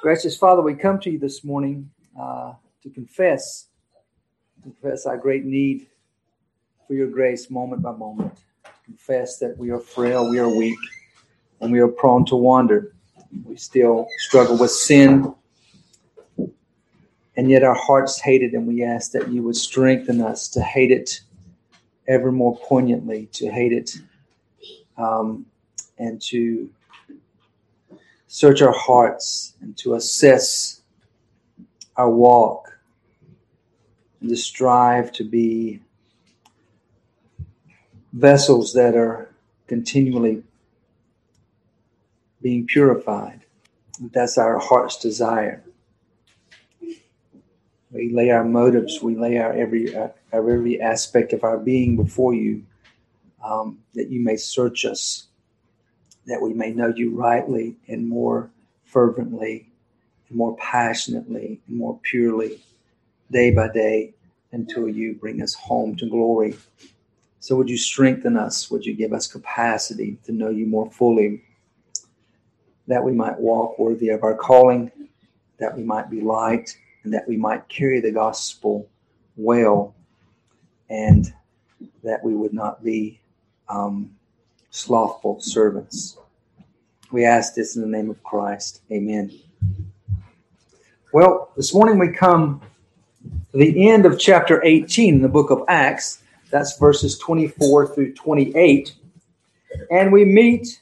Gracious Father, we come to you this morning uh, to confess, to confess our great need for your grace moment by moment. To confess that we are frail, we are weak, and we are prone to wander. We still struggle with sin, and yet our hearts hate it, and we ask that you would strengthen us to hate it ever more poignantly, to hate it, um, and to search our hearts and to assess our walk and to strive to be vessels that are continually being purified. That's our heart's desire. We lay our motives, we lay our every our every aspect of our being before you, um, that you may search us that we may know you rightly and more fervently and more passionately and more purely day by day until you bring us home to glory. So, would you strengthen us? Would you give us capacity to know you more fully? That we might walk worthy of our calling, that we might be light, and that we might carry the gospel well, and that we would not be um, slothful servants. We ask this in the name of Christ. Amen. Well, this morning we come to the end of chapter 18 in the book of Acts. That's verses 24 through 28. And we meet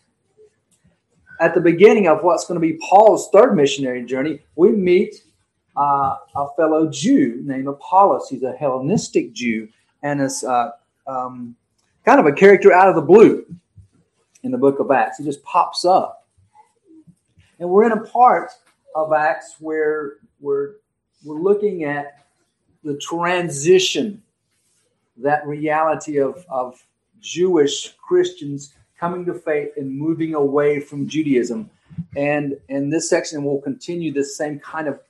at the beginning of what's going to be Paul's third missionary journey. We meet uh, a fellow Jew named Apollos. He's a Hellenistic Jew and is uh, um, kind of a character out of the blue in the book of Acts. He just pops up. And we're in a part of Acts where we're, we're looking at the transition, that reality of, of Jewish Christians coming to faith and moving away from Judaism. And in this section, we'll continue this same kind of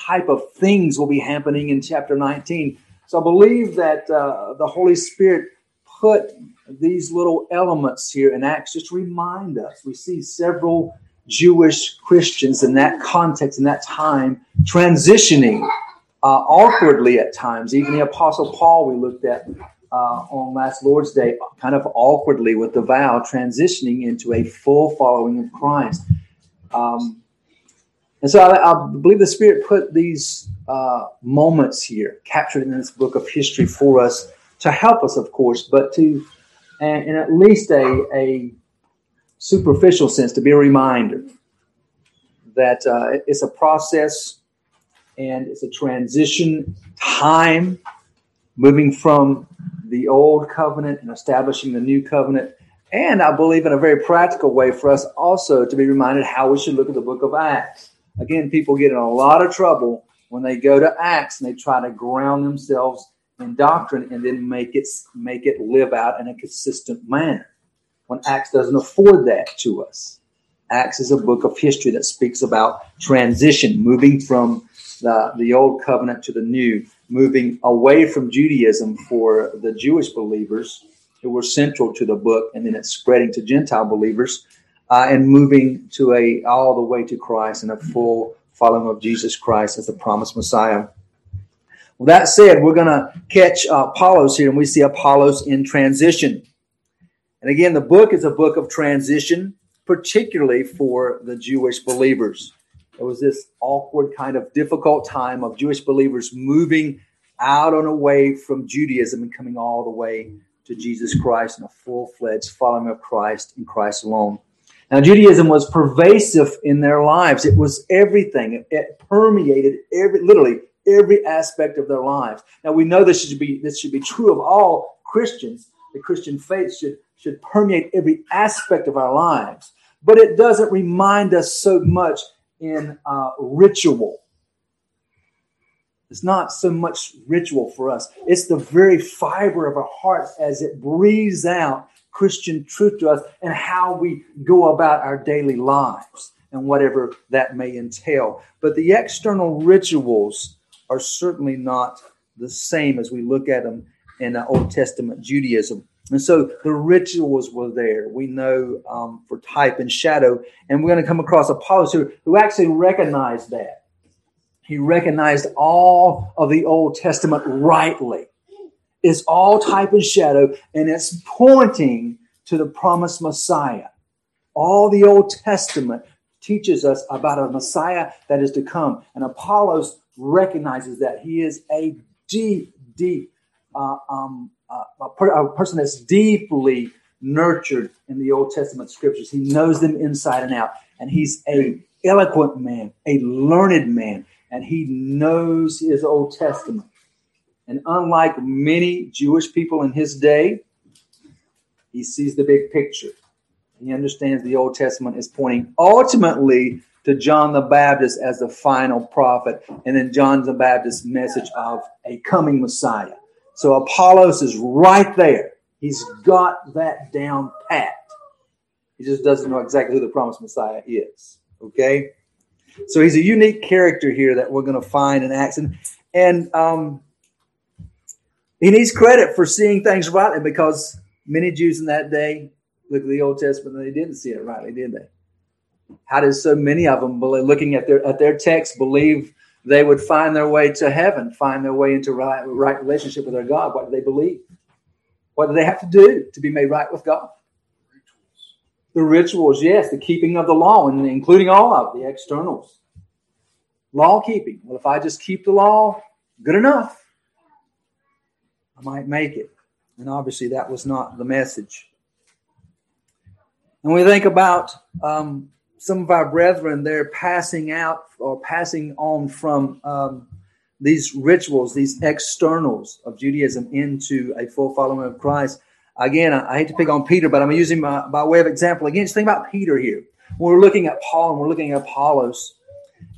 type of things will be happening in chapter 19. So I believe that uh, the Holy Spirit put these little elements here in Acts just remind us. We see several Jewish Christians in that context, in that time, transitioning uh, awkwardly at times. Even the Apostle Paul, we looked at uh, on last Lord's Day, kind of awkwardly with the vow, transitioning into a full following of Christ. Um, and so I, I, believe the Spirit put these uh, moments here, captured in this book of history for us to help us, of course, but to, in at least a, a superficial sense, to be a reminder that uh, it's a process and it's a transition time moving from the old covenant and establishing the new covenant. And I believe in a very practical way for us also to be reminded how we should look at the book of Acts. Again, people get in a lot of trouble when they go to Acts and they try to ground themselves in doctrine and then make it make it live out in a consistent manner. When Acts doesn't afford that to us. Acts is a book of history that speaks about transition, moving from the, the old covenant to the new, moving away from Judaism for the Jewish believers who were central to the book, and then it's spreading to Gentile believers, uh, and moving to a all the way to Christ and a full following of Jesus Christ as the promised Messiah. Well, that said, we're going to catch uh, Apollos here, and we see Apollos in transition. And again, the book is a book of transition, particularly for the Jewish believers. It was this awkward, kind of difficult time of Jewish believers moving out on and away from Judaism and coming all the way to Jesus Christ and a full fledged following of Christ and Christ alone. Now, Judaism was pervasive in their lives. It was everything. It, permeated every, literally every aspect of their lives. Now, we know this should be this should be true of all Christians. The Christian faith should should permeate every aspect of our lives, but it doesn't remind us so much in uh, ritual. It's not so much ritual for us. It's the very fiber of our hearts as it breathes out Christian truth to us and how we go about our daily lives and whatever that may entail. But the external rituals are certainly not the same as we look at them in uh, Old Testament Judaism. And so the rituals were there. We know um, for type and shadow. And we're going to come across Apollos who, who actually recognized that. He recognized all of the Old Testament rightly. It's all type and shadow, and it's pointing to the promised Messiah. All the Old Testament teaches us about a Messiah that is to come. And Apollos recognizes that he is a deep, deep, uh, um, uh, a, per- a person that's deeply nurtured in the Old Testament scriptures. He knows them inside and out. And he's a eloquent man, a learned man, and he knows his Old Testament. And unlike many Jewish people in his day, he sees the big picture. He understands the Old Testament is pointing ultimately to John the Baptist as the final prophet, and then John the Baptist's message of a coming Messiah. So Apollos is right there. He's got that down pat. He just doesn't know exactly who the promised Messiah is. Okay? So he's a unique character here that we're going to find in Acts. And, and um, he needs credit for seeing things rightly because many Jews in that day look at the Old Testament and they didn't see it rightly, did they? How did so many of them, looking at their at their text, believe they would find their way to heaven, find their way into right, right relationship with their God? What do they believe? What do they have to do to be made right with God? The rituals, yes, the keeping of the law, and including all of the externals. Law keeping. Well, if I just keep the law, good enough. I might make it. And obviously, that was not the message. And we think about um, some of our brethren, they're passing out or passing on from um, these rituals, these externals of Judaism into a full following of Christ. Again, I, I hate to pick on Peter, but I'm using my, by way of example. Again, just think about Peter here. When we're looking at Paul and we're looking at Apollos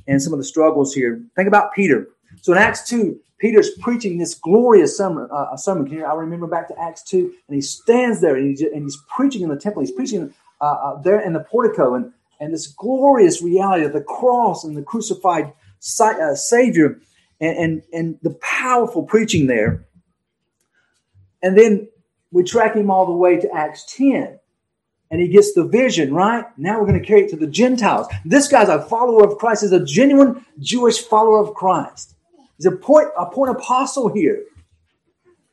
and some of the struggles here, think about Peter. So in Acts 2, Peter's preaching this glorious sermon. Uh, sermon. Can you, I remember back to Acts 2, and he stands there and, he, and he's preaching in the temple. He's preaching uh, uh, there in the portico and, and this glorious reality of the cross and the crucified uh, Savior and, and, and the powerful preaching there. And then we track him all the way to Acts 10 and he gets the vision, right? Now we're going to carry it to the Gentiles. This guy's a follower of Christ, is a genuine Jewish follower of Christ. He's a point, a point apostle here.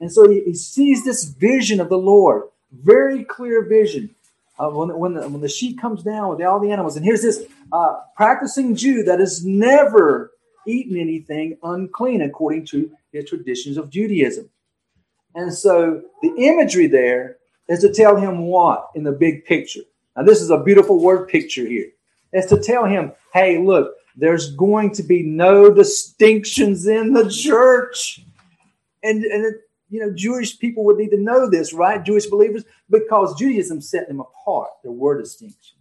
And so he, he sees this vision of the Lord, very clear vision uh, when, when, the, when the sheep comes down with all the animals. And here's this uh, practicing Jew that has never eaten anything unclean according to the traditions of Judaism. And so the imagery there is to tell him what in the big picture. Now, this is a beautiful word picture here. It's to tell him, hey, look, there's going to be no distinctions in the church. And, and it, you know, Jewish people would need to know this, right? Jewish believers, because Judaism set them apart. There were distinctions.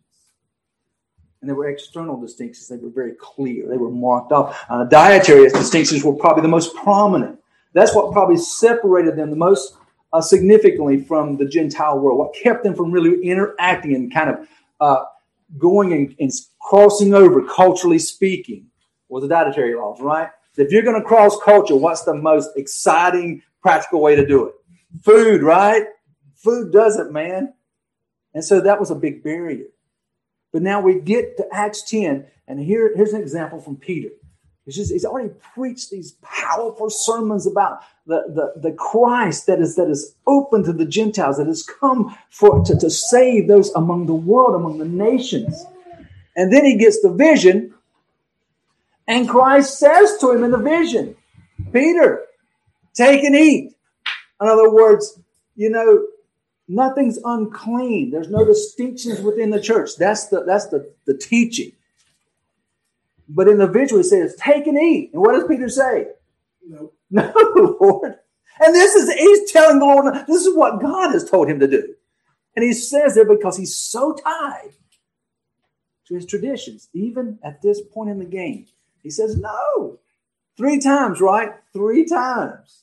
And there were external distinctions. They were very clear. They were marked off. Uh, dietary distinctions were probably the most prominent. That's what probably separated them the most uh, significantly from the Gentile world. What kept them from really interacting and kind of uh, going and, and, crossing over, culturally speaking, was the dietary laws, right? If you're going to cross culture, what's the most exciting, practical way to do it. Food, right? Food does it, man. And so that was a big barrier. But now we get to Acts 10, and here, here's an example from Peter. He's, just, he's already preached these powerful sermons about the, the, the Christ that is, that is open to the Gentiles, that has come for, to, to save those among the world, among the nations. And then he gets the vision, and Christ says to him in the vision, Peter, Take and eat. In other words, you know, nothing's unclean. There's no distinctions within the church. That's the that's the, the teaching. But in the visual, it says, take and eat. And what does Peter say? No. No, Lord. And this is he's telling the Lord, this is what God has told him to do. And he says it because he's so tied to his traditions, even at this point in the game. He says, no. Three times, right? Three times.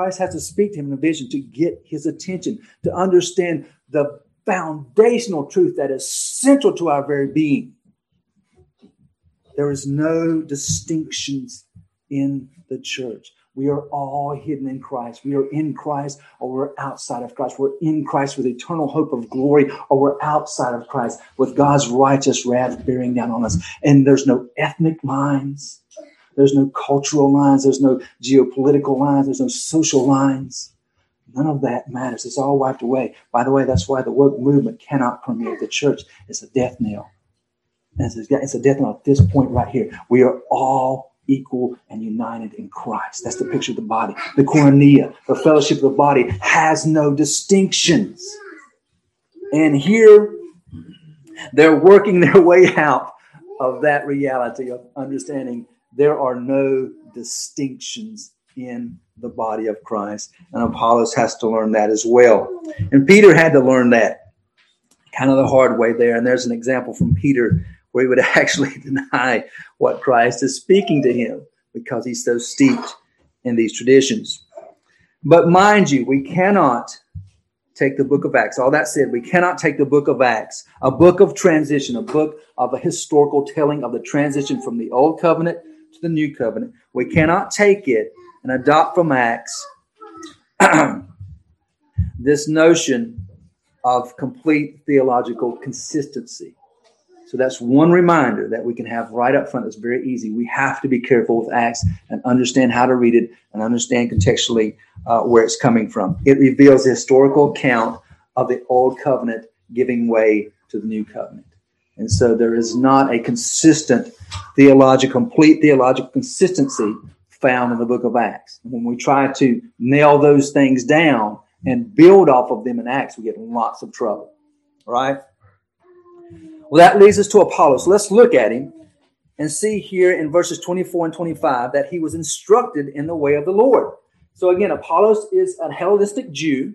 Christ has to speak to him in a vision to get his attention, to understand the foundational truth that is central to our very being. There is no distinctions in the church. We are all hidden in Christ. We are in Christ or we're outside of Christ. We're in Christ with eternal hope of glory or we're outside of Christ with God's righteous wrath bearing down on us. And there's no ethnic lines. There's no cultural lines. There's no geopolitical lines. There's no social lines. None of that matters. It's all wiped away. By the way, that's why the woke movement cannot permeate the church. It's a death knell. And it's a, it's a death knell at this point right here. We are all equal and united in Christ. That's the picture of the body. The koinonia, the fellowship of the body, has no distinctions. And here, they're working their way out of that reality of understanding there are no distinctions in the body of Christ. And Apollos has to learn that as well. And Peter had to learn that kind of the hard way there. And there's an example from Peter where he would actually deny what Christ is speaking to him because he's so steeped in these traditions. But mind you, we cannot take the book of Acts. All that said, we cannot take the book of Acts, a book of transition, a book of a historical telling of the transition from the old covenant to the new covenant. We cannot take it and adopt from Acts this notion of complete theological consistency. So that's one reminder that we can have right up front. That's very easy. We have to be careful with Acts and understand how to read it and understand contextually uh, where it's coming from. It reveals the historical account of the old covenant giving way to the new covenant. And so there is not a consistent theological, complete theological consistency found in the book of Acts. When we try to nail those things down and build off of them in Acts, we get lots of trouble. Right? Well, that leads us to Apollos. let's look at him and see here in verses 24 and 25 that he was instructed in the way of the Lord. So again, Apollos is a Hellenistic Jew.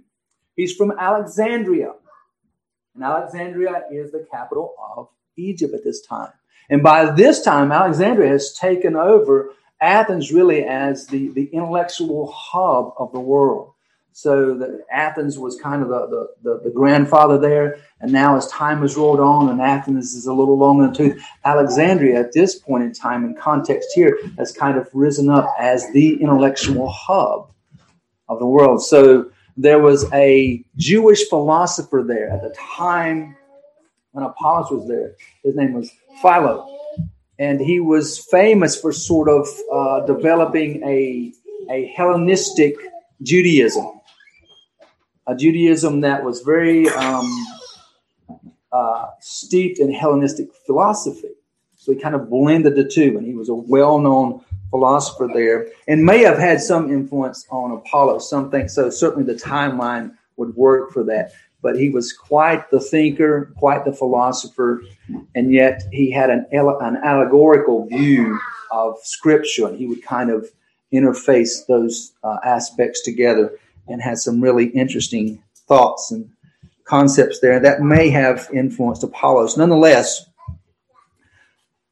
He's from Alexandria. And Alexandria is the capital of Egypt at this time. And by this time, Alexandria has taken over Athens really as the, the intellectual hub of the world. So that Athens was kind of the, the, the, the, grandfather there. And now as time has rolled on and Athens is a little long in the tooth, Alexandria at this point in time in context here has kind of risen up as the intellectual hub of the world. So there was a Jewish philosopher there at the time when Apollos was there. His name was Philo. And he was famous for sort of uh, developing a, a Hellenistic Judaism a Judaism that was very um, uh, steeped in Hellenistic philosophy. So he kind of blended the two, and he was a well known philosopher there and may have had some influence on Apollo. Some think so. Certainly the timeline would work for that. But he was quite the thinker, quite the philosopher, and yet he had an, an allegorical view of Scripture, and he would kind of interface those uh, aspects together and had some really interesting thoughts and concepts there that may have influenced Apollos. Nonetheless,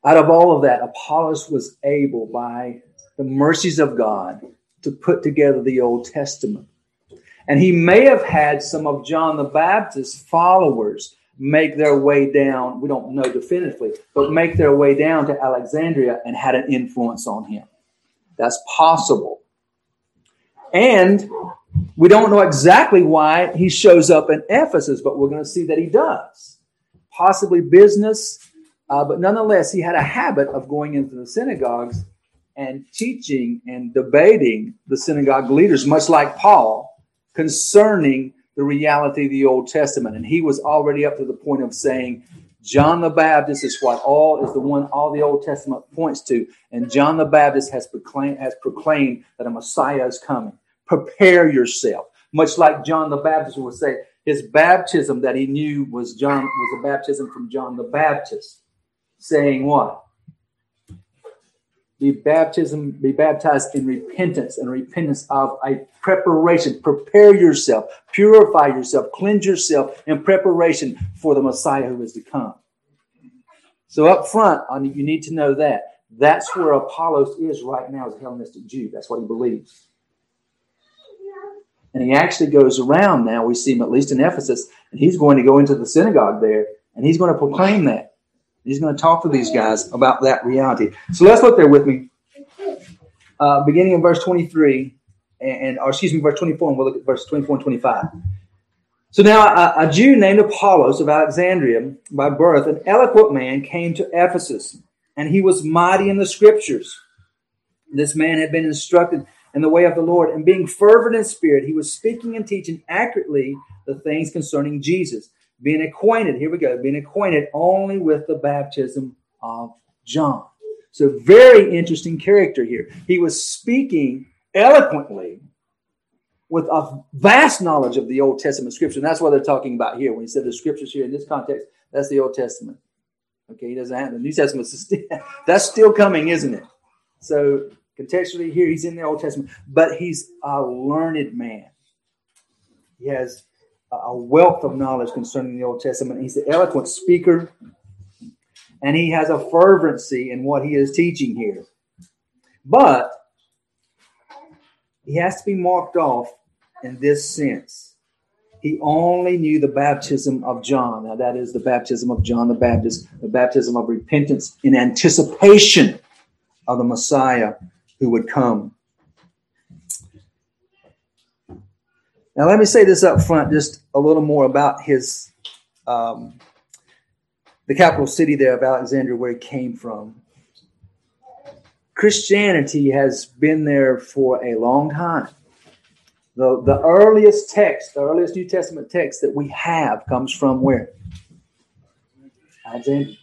out of all of that, Apollos was able, by the mercies of God, to put together the Old Testament. And he may have had some of John the Baptist's followers make their way down, we don't know definitively, but make their way down to Alexandria and had an influence on him. That's possible. And we don't know exactly why he shows up in Ephesus, but we're going to see that he does. Possibly business, uh, but nonetheless, he had a habit of going into the synagogues and teaching and debating the synagogue leaders, much like Paul, concerning the reality of the Old Testament. And he was already up to the point of saying, John the Baptist is what all is the one all the Old Testament points to, and John the Baptist has proclaimed has proclaimed that a Messiah is coming prepare yourself. Much like John the Baptist would say, his baptism that he knew was John was a baptism from John the Baptist, saying what? Be baptism, be baptized in repentance and repentance of a preparation. Prepare yourself, purify yourself, cleanse yourself in preparation for the Messiah who is to come. So up front, you need to know that. That's where Apollos is right now as a Hellenistic Jew. That's what he believes. And he actually goes around now. We see him at least in Ephesus, and he's going to go into the synagogue there, and he's going to proclaim that. He's going to talk to these guys about that reality. So let's look there with me. Uh, beginning in verse 23, and, and, or excuse me, verse 24, and we'll look at verse 24 and 25. So now a, a Jew named Apollos of Alexandria by birth, an eloquent man, came to Ephesus, and he was mighty in the scriptures. This man had been instructed in the way of the Lord, and being fervent in spirit, he was speaking and teaching accurately the things concerning Jesus, being acquainted, here we go, being acquainted only with the baptism of John. So, very interesting character here. He was speaking eloquently with a vast knowledge of the Old Testament scripture. And that's what they're talking about here. When he said the scriptures here in this context, that's the Old Testament. Okay, he doesn't have the New Testament. That's still coming, isn't it? So contextually here, he's in the Old Testament, but he's a learned man. He has a wealth of knowledge concerning the Old Testament. He's an eloquent speaker, and he has a fervency in what he is teaching here. But he has to be marked off in this sense. He only knew the baptism of John. Now, that is the baptism of John the Baptist, the baptism of repentance in anticipation of the Messiah who would come. Now, let me say this up front just a little more about his, um, the capital city there of Alexandria, where he came from. Christianity has been there for a long time. The, the earliest text, the earliest New Testament text that we have comes from where? Alexandria.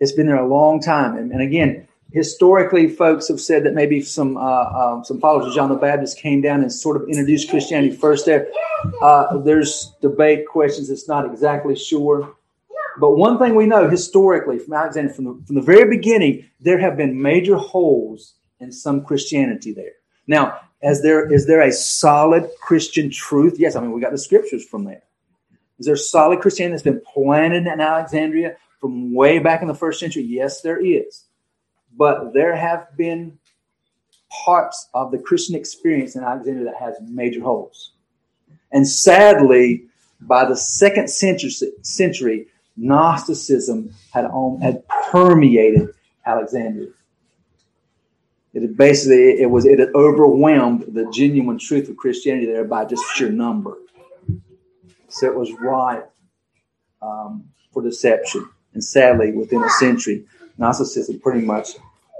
It's been there a long time. And, and again, historically, folks have said that maybe some uh, uh, some followers of John the Baptist came down and sort of introduced Christianity first. There, uh, there's debate, questions. It's not exactly sure. But one thing we know historically from Alexander, from the, from the very beginning, there have been major holes in some Christianity there. Now, as there is there a solid Christian truth? Yes, I mean we got the scriptures from there. Is there solid Christianity that's been planted in Alexandria from way back in the first century? Yes, there is. But there have been parts of the Christian experience in Alexandria that has major holes. And sadly, by the second century, century Gnosticism had, on, had permeated Alexandria. It basically it was it overwhelmed the genuine truth of Christianity there by just sheer number. So it was ripe um, for deception, and sadly, within a century, Gnosticism pretty much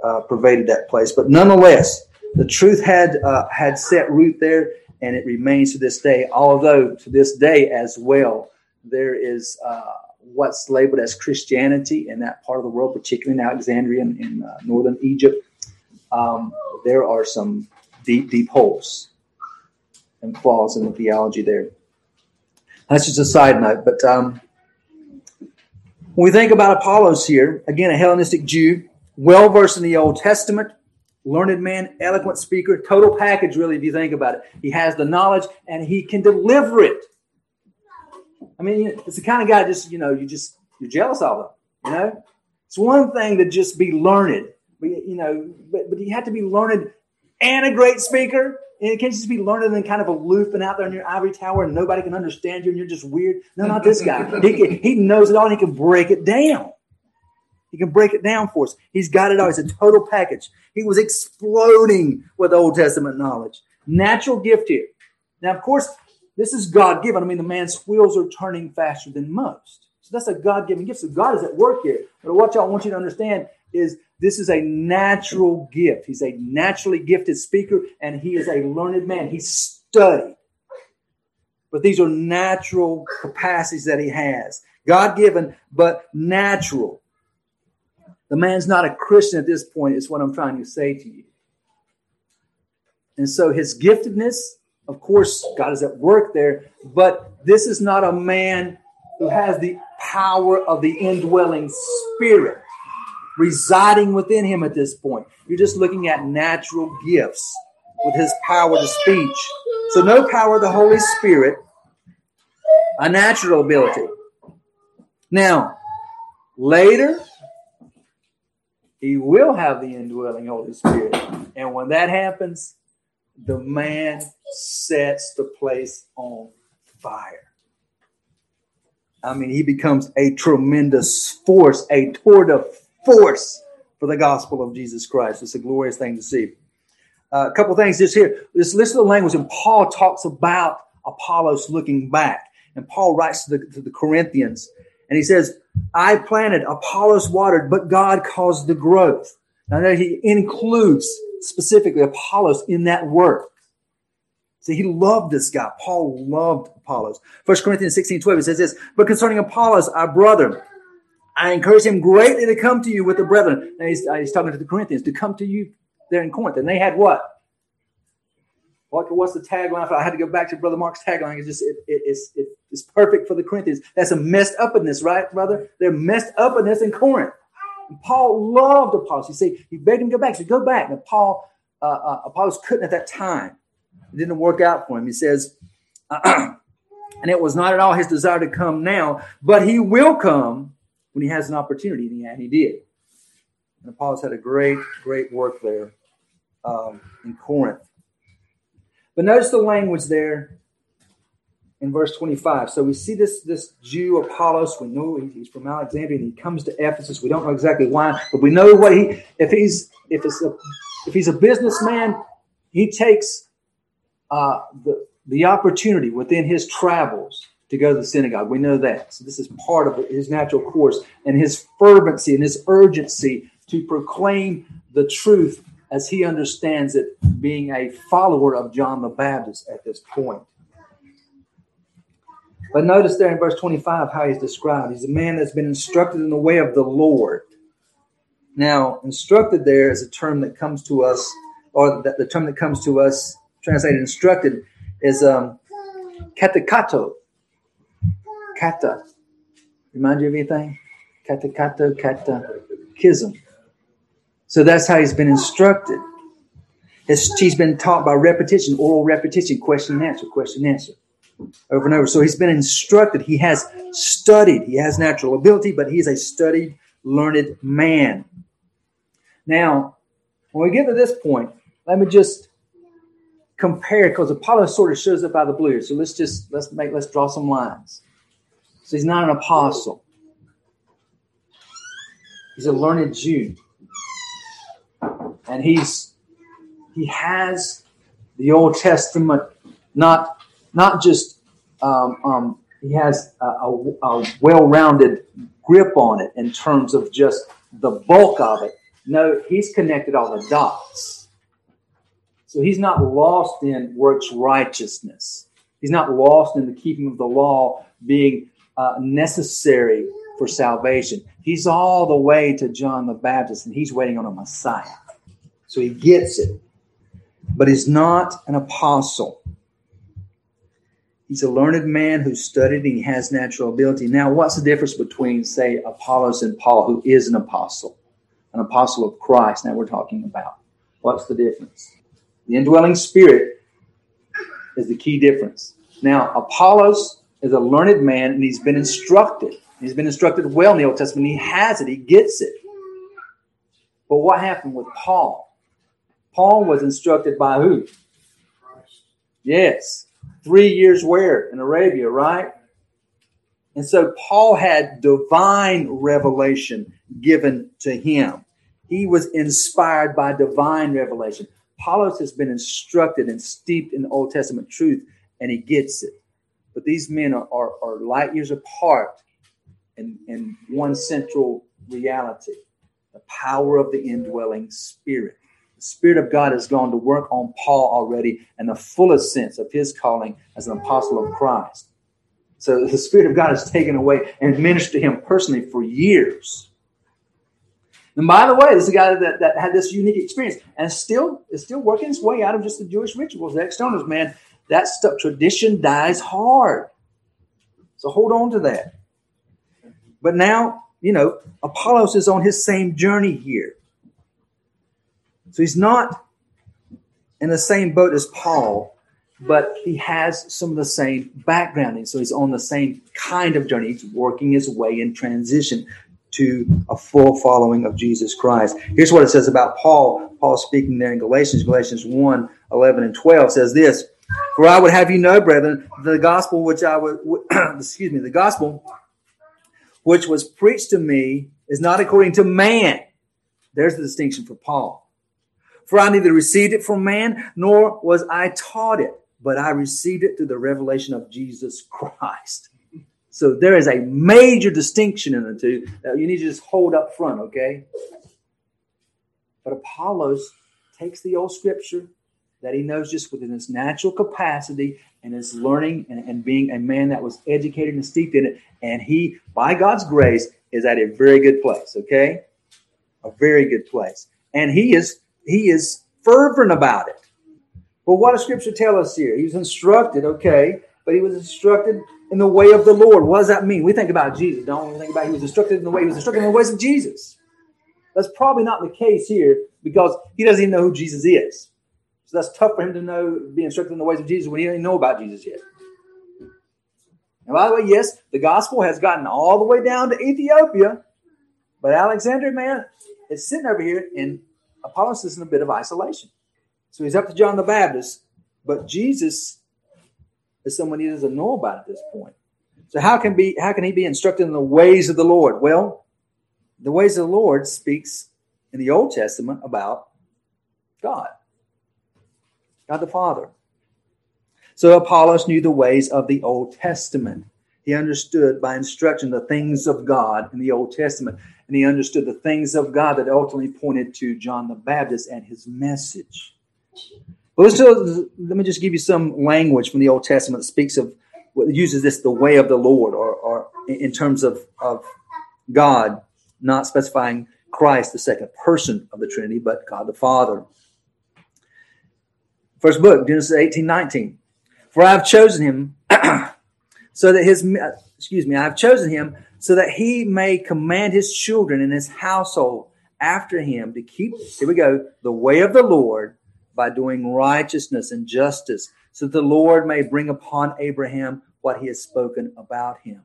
uh, pervaded that place. But nonetheless, the truth had uh, had set root there, and it remains to this day. Although to this day as well, there is uh, what's labeled as Christianity in that part of the world, particularly in Alexandria and in uh, northern Egypt. Um, there are some deep, deep holes and flaws in the theology there. That's just a side note, but um, when we think about Apollos here, again, a Hellenistic Jew, well versed in the Old Testament, learned man, eloquent speaker, total package, really, if you think about it. He has the knowledge and he can deliver it. I mean, it's the kind of guy just, you know, you just, you're jealous of him, you know? It's one thing to just be learned, but, you know, but, but you have to be learned and a great speaker. And it can't just be learned and kind of aloof and out there in your ivory tower and nobody can understand you and you're just weird. No, not this guy. He, he knows it all and he can break it down. He can break it down for us. He's got it all. It's a total package. He was exploding with Old Testament knowledge. Natural gift here. Now, of course, this is God given. I mean, the man's wheels are turning faster than most. So that's a God given gift. So God is at work here. But what y'all want you to understand is this is a natural gift. He's a naturally gifted speaker and he is a learned man. He studied. But these are natural capacities that he has. God given, but natural. The man's not a Christian at this point, is what I'm trying to say to you. And so his giftedness, of course, God is at work there, but this is not a man who has the power of the indwelling spirit residing within him at this point. You're just looking at natural gifts with his power to speech. So, no power of the Holy Spirit, a natural ability. Now, later, he will have the indwelling Holy Spirit. And when that happens, the man sets the place on fire. I mean, he becomes a tremendous force, a tour de force for the gospel of Jesus Christ. It's a glorious thing to see. Uh, a couple things just here. Just listen to the language, and Paul talks about Apollos looking back. And Paul writes to the, to the Corinthians, and he says, I planted, Apollos watered, but God caused the growth. Now that he includes specifically Apollos in that work. See, he loved this guy. Paul loved Apollos. First Corinthians 16, 12, it says this, but concerning Apollos, our brother, I encourage him greatly to come to you with the brethren. And he's, uh, he's talking to the Corinthians to come to you there in Corinth. And they had what? What what's the tagline? I had to go back to Brother Mark's tagline. It's just it, it, it's it, it's perfect for the Corinthians. That's a messed upness, right, brother? They're messed upness in this in Corinth. And Paul loved Apollos. He said he begged him to go back. He said, "Go back." And Paul uh, uh, Apollos couldn't at that time. It didn't work out for him. He says, and it was not at all his desire to come now, but he will come when he has an opportunity, and he did. And Apollos had a great, great work there um, in Corinth. But notice the language there in verse 25. So we see this, this Jew, Apollos. We know he's from Alexandria and he comes to Ephesus. We don't know exactly why, but we know what he, if he's, if it's a, if he's a businessman, he takes uh, the, the opportunity within his travels to go to the synagogue. We know that. So this is part of his natural course and his fervency and his urgency to proclaim the truth as he understands it, being a follower of John the Baptist at this point. But notice there in verse 25 how he's described. He's a man that's been instructed in the way of the Lord. Now, instructed there is a term that comes to us, or the, the term that comes to us, translated instructed, is um, katekato. Kata. Remind you of anything? Katekato, catechism. So that's how he's been instructed. he's been taught by repetition, oral repetition, question and answer, question and answer, over and over. So he's been instructed. He has studied. He has natural ability, but he's a studied, learned man. Now, when we get to this point, let me just compare because Apollo sort of shows up out of the blue. So let's just let's make let's draw some lines. So he's not an apostle. He's a learned Jew and he's he has the Old Testament not not just um, um, he has a, a, a well-rounded grip on it in terms of just the bulk of it. No, he's connected all the dots. So he's not lost in works righteousness. He's not lost in the keeping of the law being uh, necessary for salvation. He's all the way to John the Baptist, and he's waiting on a Messiah. So he gets it. But he's not an apostle. He's a learned man who studied and he has natural ability. Now, what's the difference between, say, Apollos and Paul, who is an apostle, an apostle of Christ? Now we're talking about. What's the difference? The indwelling spirit is the key difference. Now, Apollos is a learned man and he's been instructed. He's been instructed well in the Old Testament. He has it, he gets it. But what happened with Paul? Paul was instructed by who? Yes. Three years where? In Arabia, right? And so Paul had divine revelation given to him. He was inspired by divine revelation. Apollos has been instructed and steeped in the Old Testament truth, and he gets it. But these men are, are, are light years apart in, in one central reality the power of the indwelling spirit. The Spirit of God has gone to work on Paul already in the fullest sense of his calling as an apostle of Christ. So the Spirit of God has taken away and ministered to him personally for years. And by the way, this is a guy that, that had this unique experience and still is still working his way out of just the Jewish rituals, the externals, man. That stuff, tradition dies hard. So hold on to that. But now, you know, Apollos is on his same journey here. So he's not in the same boat as Paul, but he has some of the same background. And so he's on the same kind of journey. He's working his way in transition to a full following of Jesus Christ. Here's what it says about Paul. Paul speaking there in Galatians, Galatians 1 11 and 12 says this For I would have you know, brethren, the gospel which I would, excuse me, the gospel which was preached to me is not according to man There's the distinction for Paul. For I neither received it from man, nor was I taught it, but I received it through the revelation of Jesus Christ. So there is a major distinction in the two that you need to just hold up front, okay? But Apollos takes the old scripture that he knows just within his natural capacity and his learning and, and being a man that was educated and steeped in it. And he, by God's grace, is at a very good place, okay? A very good place. And he is he is fervent about it. But what does scripture tell us here? He was instructed, okay, but he was instructed in the way of the Lord. What does that mean? We think about Jesus, don't we? Think about he was instructed in the way he was instructed in the ways of Jesus. That's probably not the case here because he doesn't even know who Jesus is. So that's tough for him to know, be instructed in the ways of Jesus when he doesn't know about Jesus yet. And by the way, yes, the gospel has gotten all the way down to Ethiopia, but Alexander, man, is sitting over here in Apollos is in a bit of isolation. So he's up to John the Baptist, but Jesus is someone he doesn't know about at this point. So how can be how can he be instructed in the ways of the Lord? Well, the ways of the Lord speaks in the Old Testament about God, God the Father. So Apollos knew the ways of the Old Testament. He understood by instruction the things of God in the Old Testament and he understood the things of God that ultimately pointed to John the Baptist and his message. Well, let me just give you some language from the Old Testament that speaks of, uses this the way of the Lord, or, or in terms of, of God, not specifying Christ, the second person of the Trinity, but God the Father. First book, Genesis 18, 19. For I have chosen him so that his, excuse me, I have chosen him so that he may command his children and his household after him to keep, here we go, the way of the Lord by doing righteousness and justice, so that the Lord may bring upon Abraham what he has spoken about him.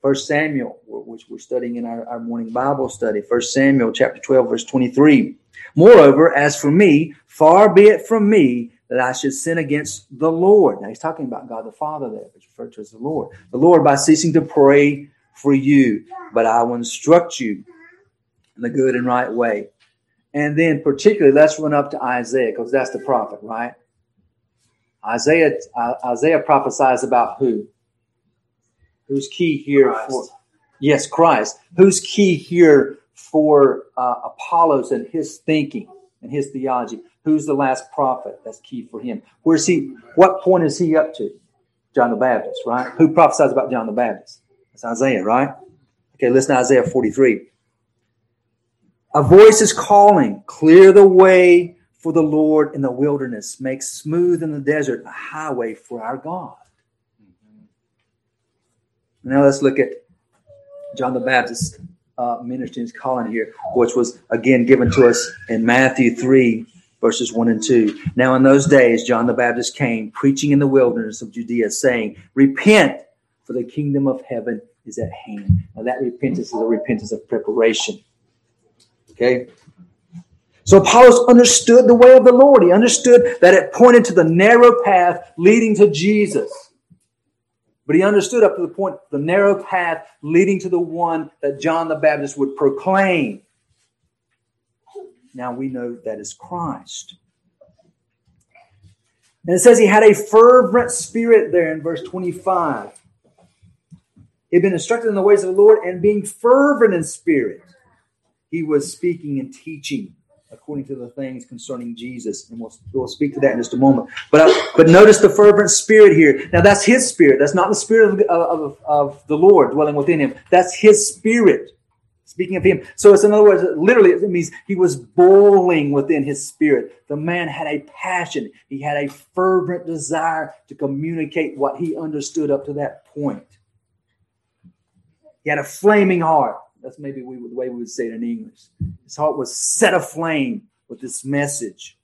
First Samuel, which we're studying in our, our morning Bible study, First Samuel chapter 12, verse 23. Moreover, as for me, far be it from me that I should sin against the Lord. Now he's talking about God the Father there, it's referred to as the Lord. The Lord by ceasing to pray for you, but I will instruct you in the good and right way. And then, particularly, let's run up to Isaiah because that's the prophet, right? Isaiah uh, Isaiah prophesies about who? Who's key here Christ. for? Yes, Christ. Who's key here for uh, Apollos and his thinking and his theology? Who's the last prophet? That's key for him. Where's he? What point is he up to? John the Baptist, right? Who prophesies about John the Baptist? It's Isaiah, right? Okay, listen to Isaiah 43. A voice is calling, clear the way for the Lord in the wilderness, make smooth in the desert a highway for our God. Mm-hmm. Now let's look at John the Baptist uh, ministry calling here, which was again given to us in Matthew 3, verses 1 and 2. Now, in those days, John the Baptist came preaching in the wilderness of Judea, saying, Repent, for the kingdom of heaven is at hand. Now, that repentance is a repentance of preparation. Okay? So Apollos understood the way of the Lord. He understood that it pointed to the narrow path leading to Jesus. But he understood up to the point, the narrow path leading to the one that John the Baptist would proclaim. Now we know that is Christ. And it says he had a fervent spirit there in verse 25. He had been instructed in the ways of the Lord and being fervent in spirit, he was speaking and teaching according to the things concerning Jesus. And we'll, we'll speak to that in just a moment. But, uh, but notice the fervent spirit here. Now, that's his spirit. That's not the spirit of, of, of the Lord dwelling within him. That's his spirit. Speaking of him. So it's in other words, literally, it means he was boiling within his spirit. The man had a passion. He had a fervent desire to communicate what he understood up to that point. He had a flaming heart. That's maybe we, the way we would say it in English. His heart was set aflame with this message.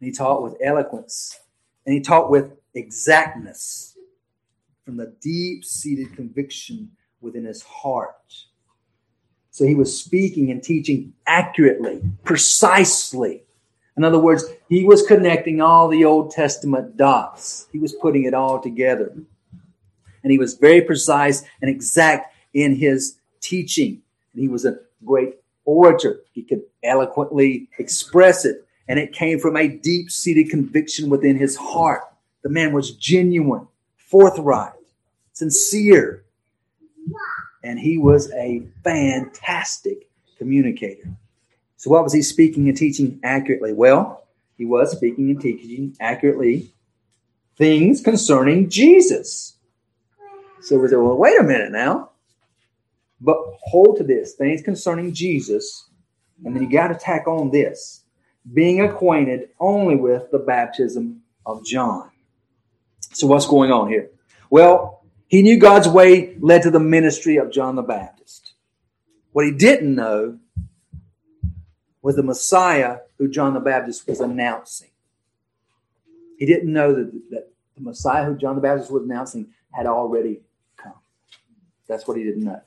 And he taught with eloquence. And he taught with exactness from the deep seated conviction within his heart. So he was speaking and teaching accurately, precisely. In other words, he was connecting all the Old Testament dots, he was putting it all together and he was very precise and exact in his teaching. And he was a great orator. He could eloquently express it, and it came from a deep seated conviction within his heart. The man was genuine, forthright, sincere, and he was a fantastic communicator. So, what was he speaking and teaching accurately? Well, he was speaking and teaching accurately things concerning Jesus. So we said, well, wait a minute now. But hold to this things concerning Jesus. And then you got to tack on this being acquainted only with the baptism of John. So, what's going on here? Well, he knew God's way led to the ministry of John the Baptist. What he didn't know was the Messiah who John the Baptist was announcing. He didn't know that, that the Messiah who John the Baptist was announcing had already come. That's what he didn't know.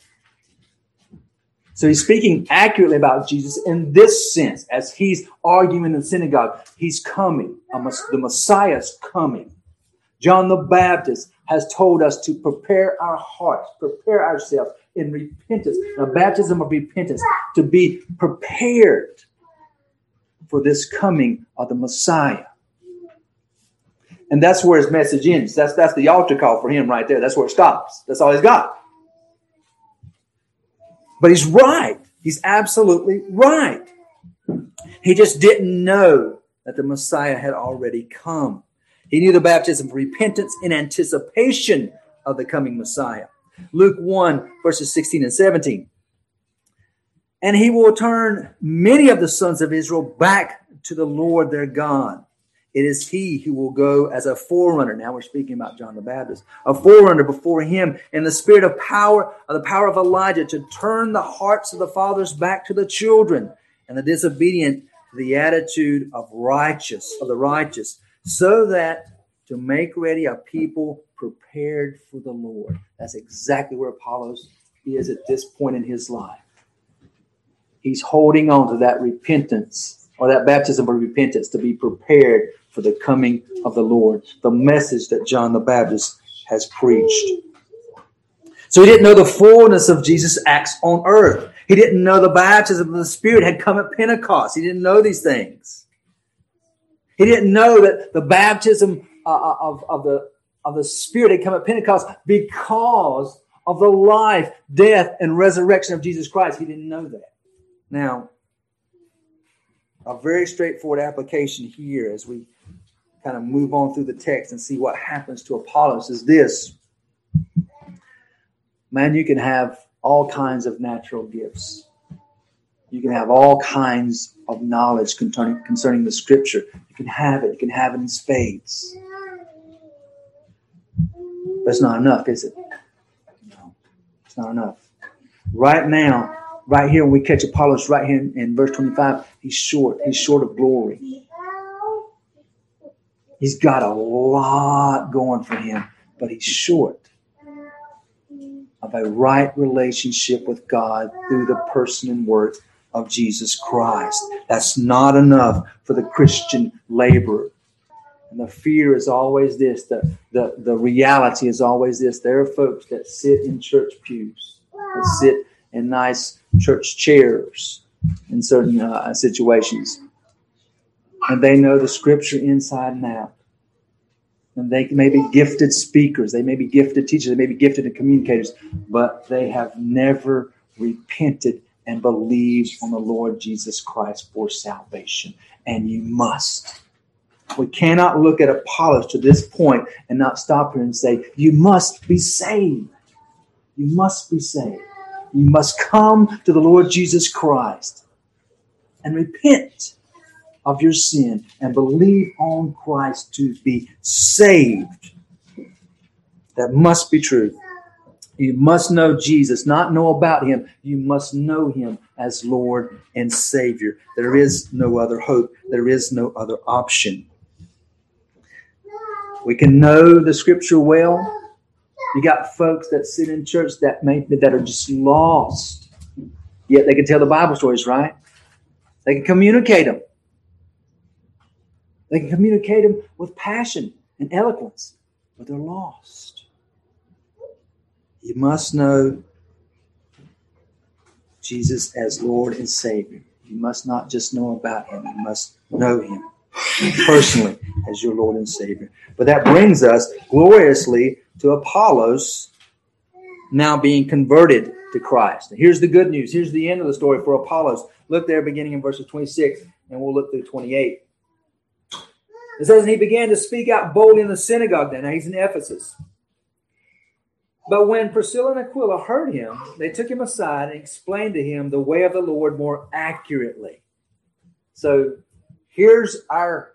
So he's speaking accurately about Jesus in this sense, as he's arguing in the synagogue. He's coming. The Messiah's coming. John the Baptist has told us to prepare our hearts, prepare ourselves in repentance, a baptism of repentance, to be prepared for this coming of the Messiah. And that's where his message ends. That's, that's the altar call for him right there. That's where it stops. That's all he's got. But he's right. He's absolutely right. He just didn't know that the Messiah had already come. He knew the baptism of repentance in anticipation of the coming Messiah. Luke 1, verses 16 and 17 and he will turn many of the sons of Israel back to the Lord their God. It is he who will go as a forerunner. Now we're speaking about John the Baptist, a forerunner before him in the spirit of power, of the power of Elijah, to turn the hearts of the fathers back to the children, and the disobedient to the attitude of righteous, of the righteous, so that to make ready a people prepared for the Lord. That's exactly where Apollos is at this point in his life he's holding on to that repentance or that baptism of repentance to be prepared for the coming of the Lord, the message that John the Baptist has preached. So he didn't know the fullness of Jesus' acts on earth. He didn't know the baptism of the Spirit had come at Pentecost. He didn't know these things. He didn't know that the baptism uh, uh, of, of, the, of the Spirit had come at Pentecost because of the life, death, and resurrection of Jesus Christ. He didn't know that. Now, a very straightforward application here as we kind of move on through the text and see what happens to Apollos is this. Man, you can have all kinds of natural gifts. You can have all kinds of knowledge concerning, concerning the scripture. You can have it. You can have it in spades. But it's not enough, is it? No, it's not enough. Right now, right here, when we catch Apollos right here in, in verse 25, he's short. He's short of glory. He's got a lot going for him, but he's short of a right relationship with God through the person and work of Jesus Christ. That's not enough for the Christian laborer. And the fear is always this, the, the, the reality is always this. There are folks that sit in church pews, that sit in nice church chairs in certain uh, situations. And they know the scripture inside and out. And they may be gifted speakers, they may be gifted teachers, they may be gifted communicators, but they have never repented and believed on the Lord Jesus Christ for salvation. And you must. We cannot look at Apollos to this point and not stop here and say, You must be saved. You must be saved. You must come to the Lord Jesus Christ and repent of your sin and believe on Christ to be saved. That must be true. You must know Jesus, not know about him. You must know him as Lord and Savior. There is no other hope, there is no other option. We can know the scripture well you got folks that sit in church that may that are just lost. Yet they can tell the Bible stories, right? They can communicate them. They can communicate them with passion and eloquence, but they're lost. You must know Jesus as Lord and Savior. You must not just know about him, you must know him personally as your Lord and Savior. But that brings us gloriously to Apollos now being converted to Christ. here's the good news. Here's the end of the story for Apollos. Look there, beginning in verses 26, and we'll look through 28. It says, And he began to speak out boldly in the synagogue then. Now he's in Ephesus. But when Priscilla and Aquila heard him, they took him aside and explained to him the way of the Lord more accurately. So here's our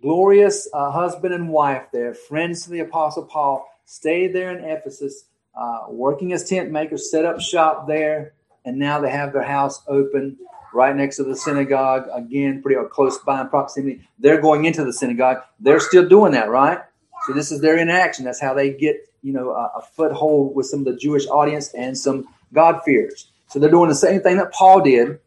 glorious uh, husband and wife there, friends to the Apostle Paul, stayed there in Ephesus, uh, working as tent makers, set up shop there, and now they have their house open right next to the synagogue, again, pretty close by in proximity. They're going into the synagogue. They're still doing that, right? So this is their inaction. That's how they get, you know, a, a foothold with some of the Jewish audience and some God-fearers. So they're doing the same thing that Paul did.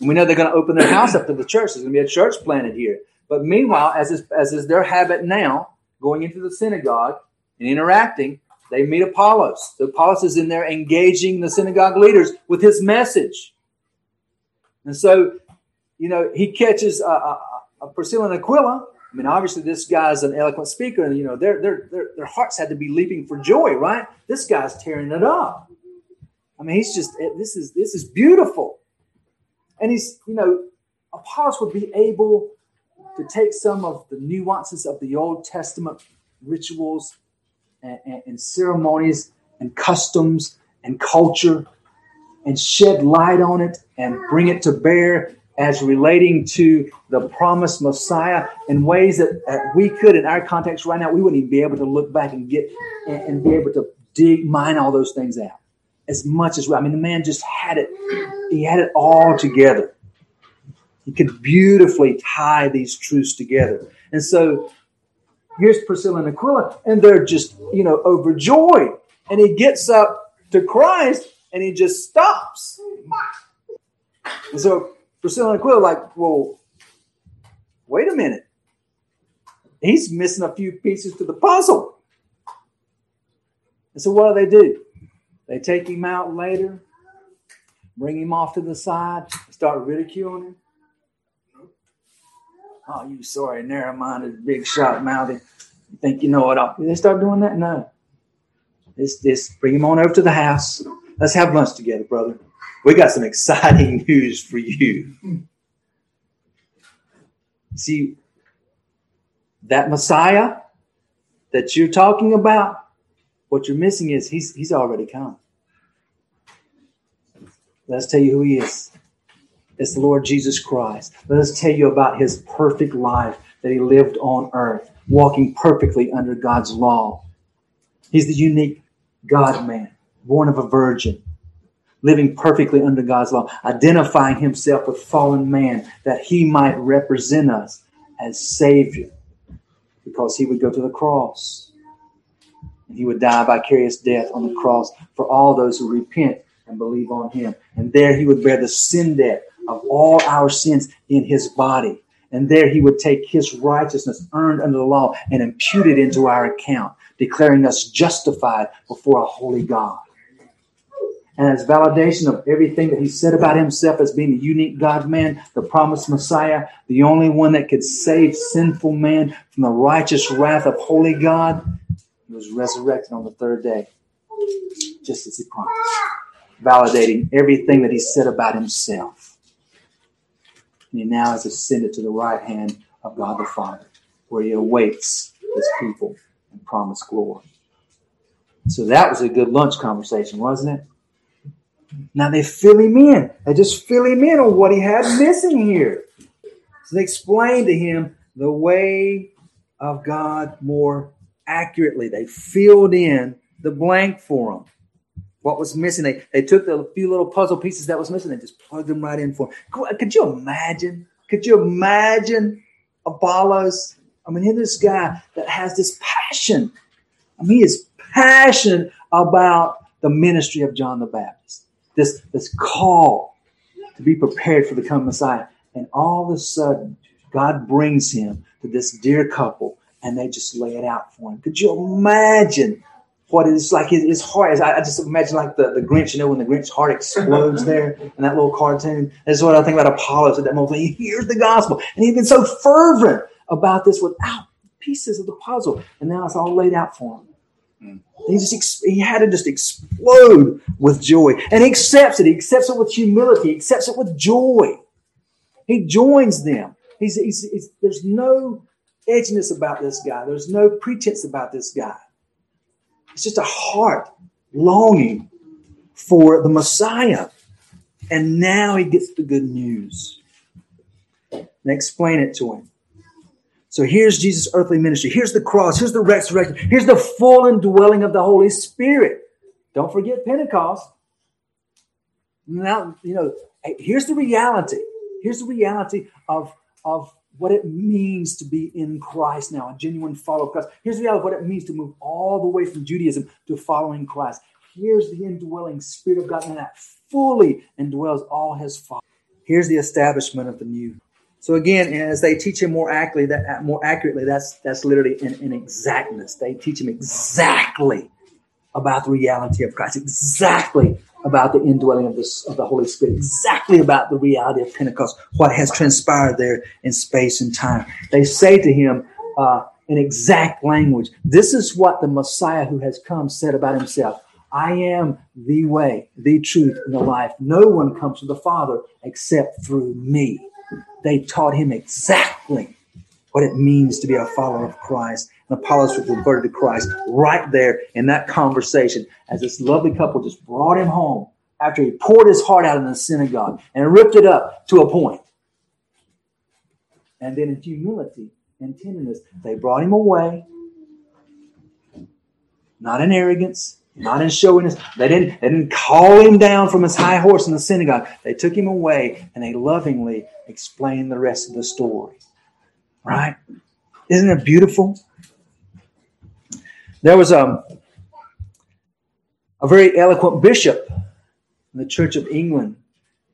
And we know they're going to open their house up to the church. There's going to be a church planted here. But meanwhile, as is, as is their habit now, going into the synagogue and interacting, they meet Apollos. So Apollos is in there engaging the synagogue leaders with his message. And so, you know, he catches a Priscilla and Aquila. I mean, obviously, this guy's an eloquent speaker, and you know, their their their their hearts had to be leaping for joy, right? This guy's tearing it up. I mean, he's just eh, this is this is beautiful, and he's you know, Apollos would be able to take some of the nuances of the Old Testament rituals and, and, and ceremonies and customs and culture and shed light on it and bring it to bear as relating to the promised Messiah in ways that we could, in our context right now, we wouldn't even be able to look back and get and, and be able to dig, mine all those things out as much as we, I mean, the man just had it. He had it all together. He could beautifully tie these truths together. And so here's Priscilla and Aquila, and they're just, you know, overjoyed. And he gets up to Christ and he just stops. And so Priscilla and Aquila like, well, wait a minute. He's missing a few pieces to the puzzle. And so what do they do? They take him out later, bring him off to the side, start ridiculing him. Oh, you sorry, narrow-minded, big shot mouthy. You think you know it all. They start doing that? No. This this bring him on over to the house. Let's have lunch together, brother. We got some exciting news for you. See, that Messiah that you're talking about, what you're missing is he's he's already come. Let's tell you who he is. It's the Lord Jesus Christ. Let us tell you about his perfect life that he lived on earth, walking perfectly under God's law. He's the unique God man, born of a virgin, living perfectly under God's law, identifying himself with fallen man that he might represent us as Savior because he would go to the cross and he would die vicarious death on the cross for all those who repent and believe on him. And there he would bear the sin debt of all our sins in his body. And there he would take his righteousness earned under the law and impute it into our account, declaring us justified before a holy God. And as validation of everything that he said about himself as being the unique God man, the promised Messiah, the only one that could save sinful man from the righteous wrath of holy God, he was resurrected on the third day, just as he promised, validating everything that he said about himself and he now has ascended to the right hand of God the Father, where he awaits his people in promised glory. So that was a good lunch conversation, wasn't it? Now they fill him in. They just fill him in on what he had missing here. So they explain to him the way of God more accurately. They filled in the blank for him what was missing. They, they took the few little puzzle pieces that was missing and just plugged them right in for him. Uh, could you imagine? Could you imagine Apollos? I mean, here's this guy that has this passion. I mean, he is passionate about the ministry of John the Baptist. This, this call to be prepared for the coming Messiah. And all of a sudden, God brings him to this dear couple and they just lay it out for him. Could you imagine what it's like his, heart is. I, just imagine like the, the Grinch, you know, when the Grinch heart explodes there in that little cartoon. That's what I think about Apollos at that moment. He hears the gospel and he's been so fervent about this without pieces of the puzzle. And now it's all laid out for him. He just he had to just explode with joy, and he accepts it. He accepts it with humility. He accepts it with joy. He joins them. He's, he's, he's, there's no edginess about this guy. There's no pretense about this guy. It's just a heart longing for the Messiah. And now he gets the good news. And explain it to him. So here's Jesus' earthly ministry. Here's the cross. Here's the resurrection. Here's the full indwelling of the Holy Spirit. Don't forget Pentecost. Now, you know, here's the reality. Here's the reality of, of what it means to be in Christ now, a genuine follower of Christ. Here's the reality of what it means to move all the way from Judaism to following Christ. Here's the indwelling Spirit of God, and that fully indwells all his followers. Here's the establishment of the new. So again, as they teach him more accurately, that more accurately, that's that's literally in, in exactness. They teach him exactly about the reality of Christ, exactly about the indwelling of, this, of the Holy Spirit, exactly about the reality of Pentecost, what has transpired there in space and time. They say to him uh, in exact language, This is what the Messiah who has come said about himself. I am the way, the truth, and the life. No one comes to the Father except through me. They taught him exactly what it means to be a follower of Christ. And Apollos was converted to Christ right there in that conversation as this lovely couple just brought him home after he poured his heart out in the synagogue and ripped it up to a point. And then in humility and tenderness, they brought him away, not in arrogance, not in showiness. They didn't, they didn't call him down from his high horse in the synagogue. They took him away and they lovingly explained the rest of the story. Right? Isn't it beautiful? There was a, a very eloquent bishop in the Church of England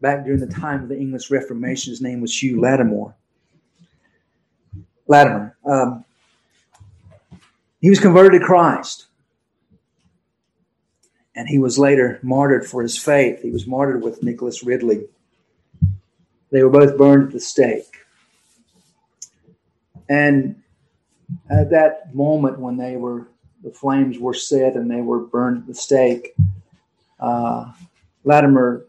back during the time of the English Reformation. His name was Hugh Latimer. Latimer. Um, he was converted to Christ. And he was later martyred for his faith. He was martyred with Nicholas Ridley. They were both burned at the stake. And at that moment when they were, the flames were set and they were burned at the stake, uh, Latimer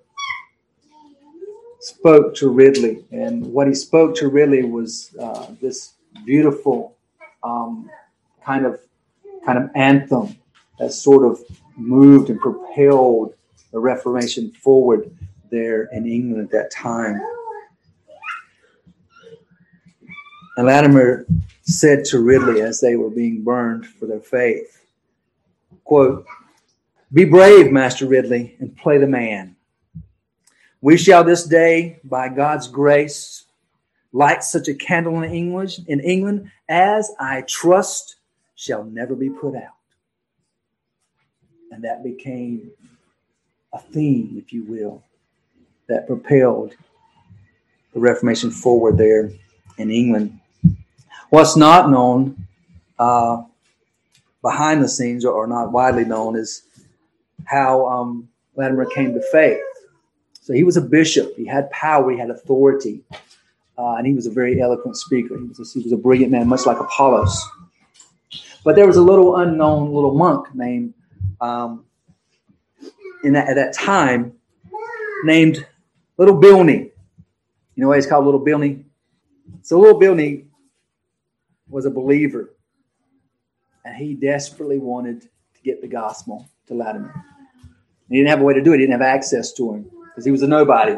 spoke to Ridley. And what he spoke to Ridley was uh, this beautiful um, kind of kind of anthem that sort of moved and propelled the Reformation forward there in England at that time. And Latimer said to Ridley as they were being burned for their faith, quote, Be brave, Master Ridley, and play the man. We shall this day, by God's grace, light such a candle in English in England as I trust shall never be put out. And that became a theme, if you will, that propelled the Reformation forward there in England. What's not known uh, behind the scenes or, or, not widely known is how um, Latimer came to faith. So he was a bishop. He had power. He had authority. Uh, and he was a very eloquent speaker. He was, a, he was a brilliant man, much like Apollos. But there was a little unknown little monk named, um, in that, at that time, named Little Bilney. You know why he's called Little Bilney? So Little Bilney was a believer, and he desperately wanted to get the gospel to Latimer. He didn't have a way to do it. He didn't have access to him because he was a nobody.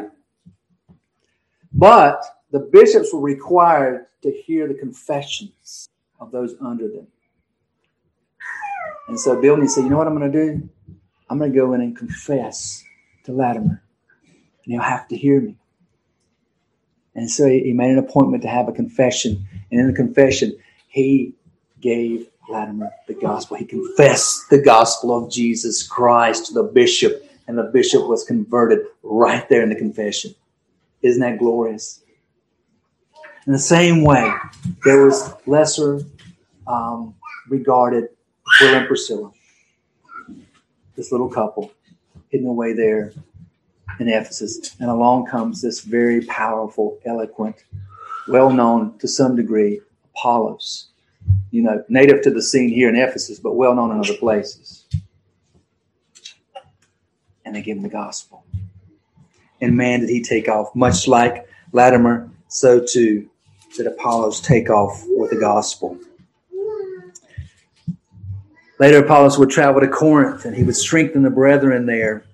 But the bishops were required to hear the confessions of those under them. And so Bilney said, You know what I'm going to do? I'm going to go in and confess to Latimer, and he'll have to hear me. And so he made an appointment to have a confession. And in the confession, he gave Latimer the gospel. He confessed the gospel of Jesus Christ to the bishop, and the bishop was converted right there in the confession. Isn't that glorious? In the same way, there was lesser um, regarded And Priscilla. this little couple hidden away there in Ephesus. And along comes this very powerful, eloquent, well known to some degree, Apollos. You know, native to the scene here in Ephesus, but well known in other places. And they give him the gospel. And man, did he take off, much like Latimer, so too did Apollos take off with the gospel. Later, Apollos would travel to Corinth and he would strengthen the brethren there.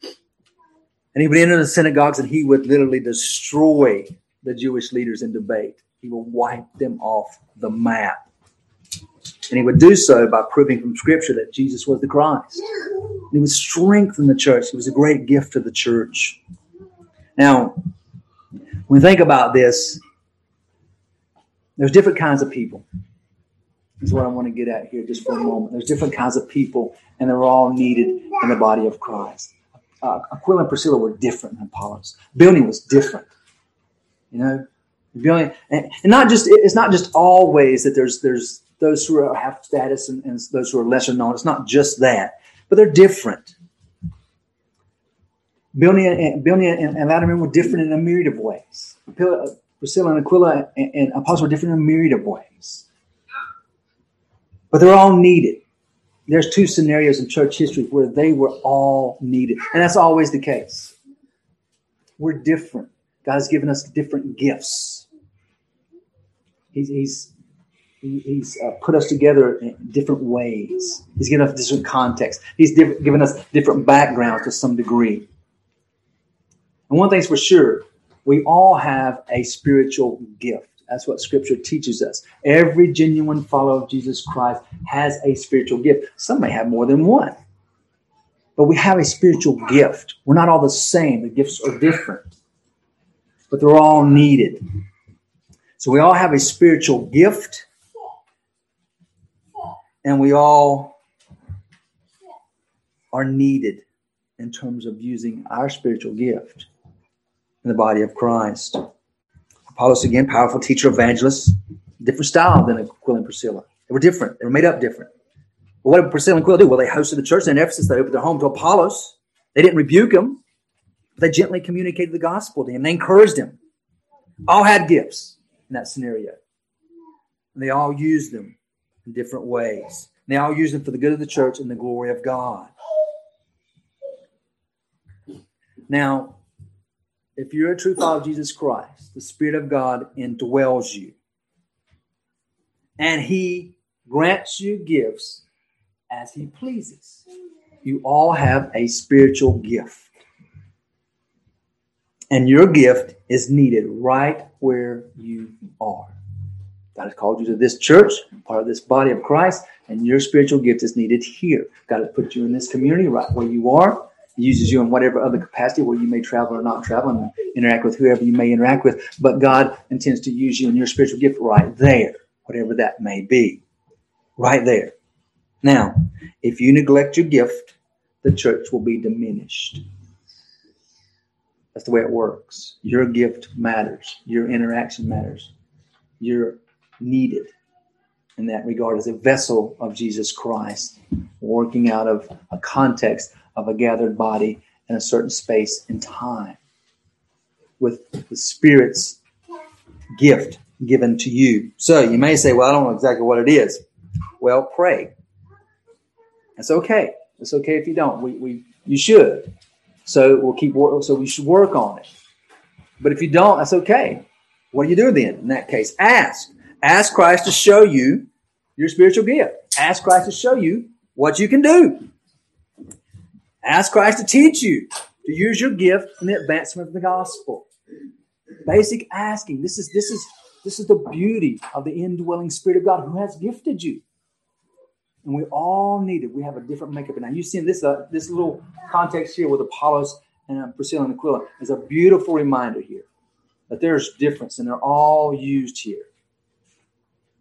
And he would enter the synagogues and he would literally destroy the Jewish leaders in debate. He would wipe them off the map. And he would do so by proving from Scripture that Jesus was the Christ. And he would strengthen the church. He was a great gift to the church. Now, when we think about this, there's different kinds of people is what I want to get at here just for a moment. There's different kinds of people, and they're all needed in the body of Christ. Uh, Aquila and Priscilla were different than Apollos. Bilney was different. You know, Bilney, and, not just it's not just always that there's there's those who are, have status and, and those who are lesser known. It's not just that, but they're different. Bilney and, Bilney and, and Latimer were different in a myriad of ways. Priscilla and Aquila and, and were different in a myriad of ways. But they're all needed. There's two scenarios in church history where they were all needed. And that's always the case. We're different. God has given us different gifts. He's, he's, he's uh, put us together in different ways. He's given us different contexts. He's diff- given us different backgrounds to some degree. And one thing's for sure, we all have a spiritual gift. That's what scripture teaches us. Every genuine follower of Jesus Christ has a spiritual gift. Some may have more than one, but we have a spiritual gift. We're not all the same, the gifts are different, but they're all needed. So we all have a spiritual gift, and we all are needed in terms of using our spiritual gift in the body of Christ. Apollos, again, powerful teacher, evangelist, different style than Aquila and Priscilla. They were different. They were made up different. But what did Priscilla and Aquila do? Well, they hosted the church in Ephesus. They opened their home to Apollos. They didn't rebuke him. They gently communicated the gospel to him. They encouraged him. All had gifts in that scenario. And they all used them in different ways. And they all used them for the good of the church and the glory of God. Now, if you're a true follower of Jesus Christ, the Spirit of God indwells you. And He grants you gifts as He pleases. You all have a spiritual gift. And your gift is needed right where you are. God has called you to this church, part of this body of Christ, and your spiritual gift is needed here. God has put you in this community right where you are uses you in whatever other capacity where you may travel or not travel and interact with whoever you may interact with. But God intends to use you in your spiritual gift right there, whatever that may be. Right there. Now, if you neglect your gift, the church will be diminished. That's the way it works. Your gift matters. Your interaction matters. You're needed in that regard as a vessel of Jesus Christ, working out of a context of a gathered body in a certain space and time with the Spirit's gift given to you. So you may say, Well, I don't know exactly what it is. Well, pray. It's okay. It's okay if you don't. We, we you should. So we'll keep work. So we should work on it. But if you don't, that's okay. What do you do then? In that case, ask. Ask Christ to show you your spiritual gift. Ask Christ to show you what you can do. Ask Christ to teach you to use your gift in the advancement of the gospel. Basic asking. This is this is this is the beauty of the indwelling Spirit of God who has gifted you. And we all need it. We have a different makeup. Now you see this uh, this little context here with Apollos and uh, Priscilla and Aquila is a beautiful reminder here that there's difference and they're all used here.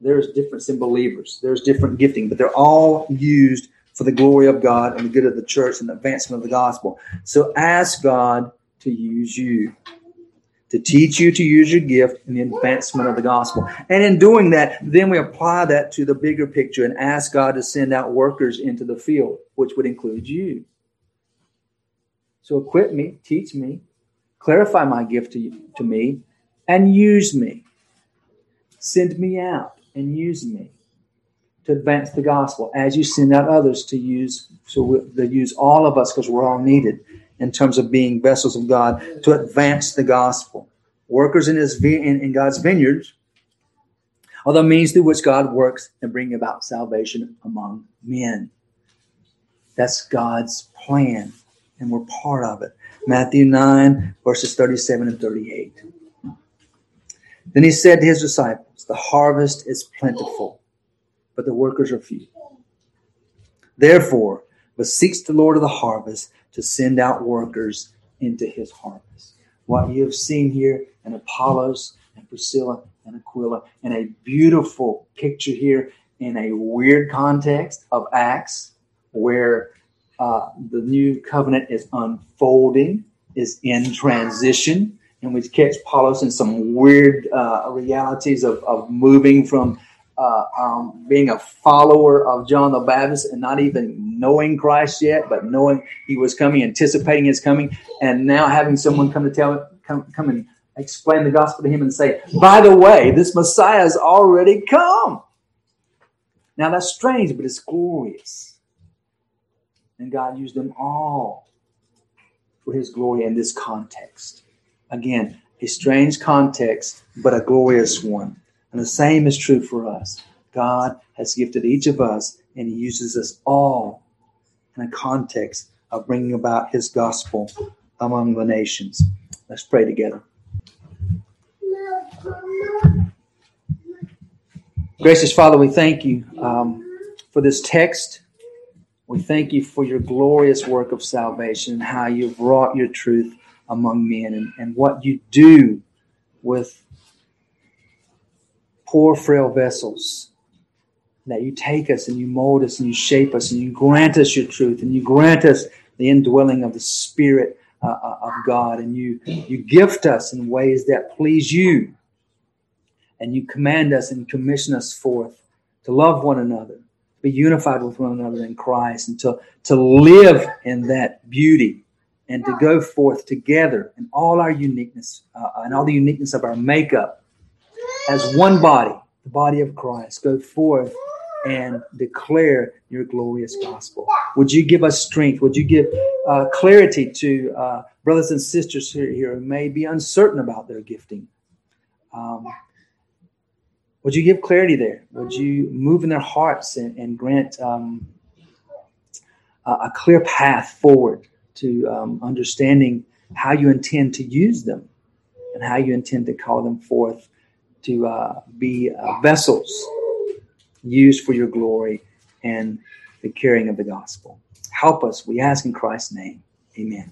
There's difference in believers. There's different gifting, but they're all used for the glory of God and the good of the church and the advancement of the gospel. So ask God to use you. to teach you to use your gift in the advancement of the gospel. And in doing that, then we apply that to the bigger picture and ask God to send out workers into the field, which would include you. So equip me, teach me, clarify my gift to, to me, and use me. Send me out and use me to advance the gospel as you send out others to use, so they use all of us because we're all needed in terms of being vessels of God to advance the gospel. Workers in his in, in God's vineyards are the means through which God works and bring about salvation among men. That's God's plan, and we're part of it. Matthew 9, verses 37 and 38. Then he said to his disciples, The harvest is plentiful, but the workers are few. Therefore, beseech the Lord of the harvest to send out workers into his harvest. What you have seen here in Apollos and Priscilla and Aquila, and a beautiful picture here in a weird context of Acts, where uh, the new covenant is unfolding, is in transition, and we catch Apollos in some weird uh, realities of, of moving from uh, um, being a follower of John the Baptist and not even knowing Christ yet, but knowing he was coming, anticipating his coming, and now having someone come to tell come come and explain the gospel to him and say, by the way, this Messiah has already come. Now that's strange, but it's glorious. And God used them all for his glory in this context. Again, a strange context, but a glorious one. And the same is true for us. God has gifted each of us, and He uses us all in a context of bringing about His gospel among the nations. Let's pray together. Gracious Father, we thank you um, for this text. We thank you for your glorious work of salvation and how you've wrought your truth among men and, and what you do with poor, frail vessels. That you take us and you mold us and you shape us and you grant us your truth and you grant us the indwelling of the Spirit uh, uh, of God. And you, you gift us in ways that please you. And you command us and commission us forth to love one another, be unified with one another in Christ, and to, to live in that beauty and to go forth together in all our uniqueness uh, and all the uniqueness of our makeup as one body, the body of Christ, go forth and declare your glorious gospel. Would you give us strength? Would you give uh, clarity to uh, brothers and sisters here, here who may be uncertain about their gifting? Um, would you give clarity there? Would you move in their hearts and, and grant um, a, a, clear path forward to um, understanding how you intend to use them and how you intend to call them forth to uh, be uh, vessels used for your glory and the carrying of the gospel. Help us, we ask in Christ's name. Amen.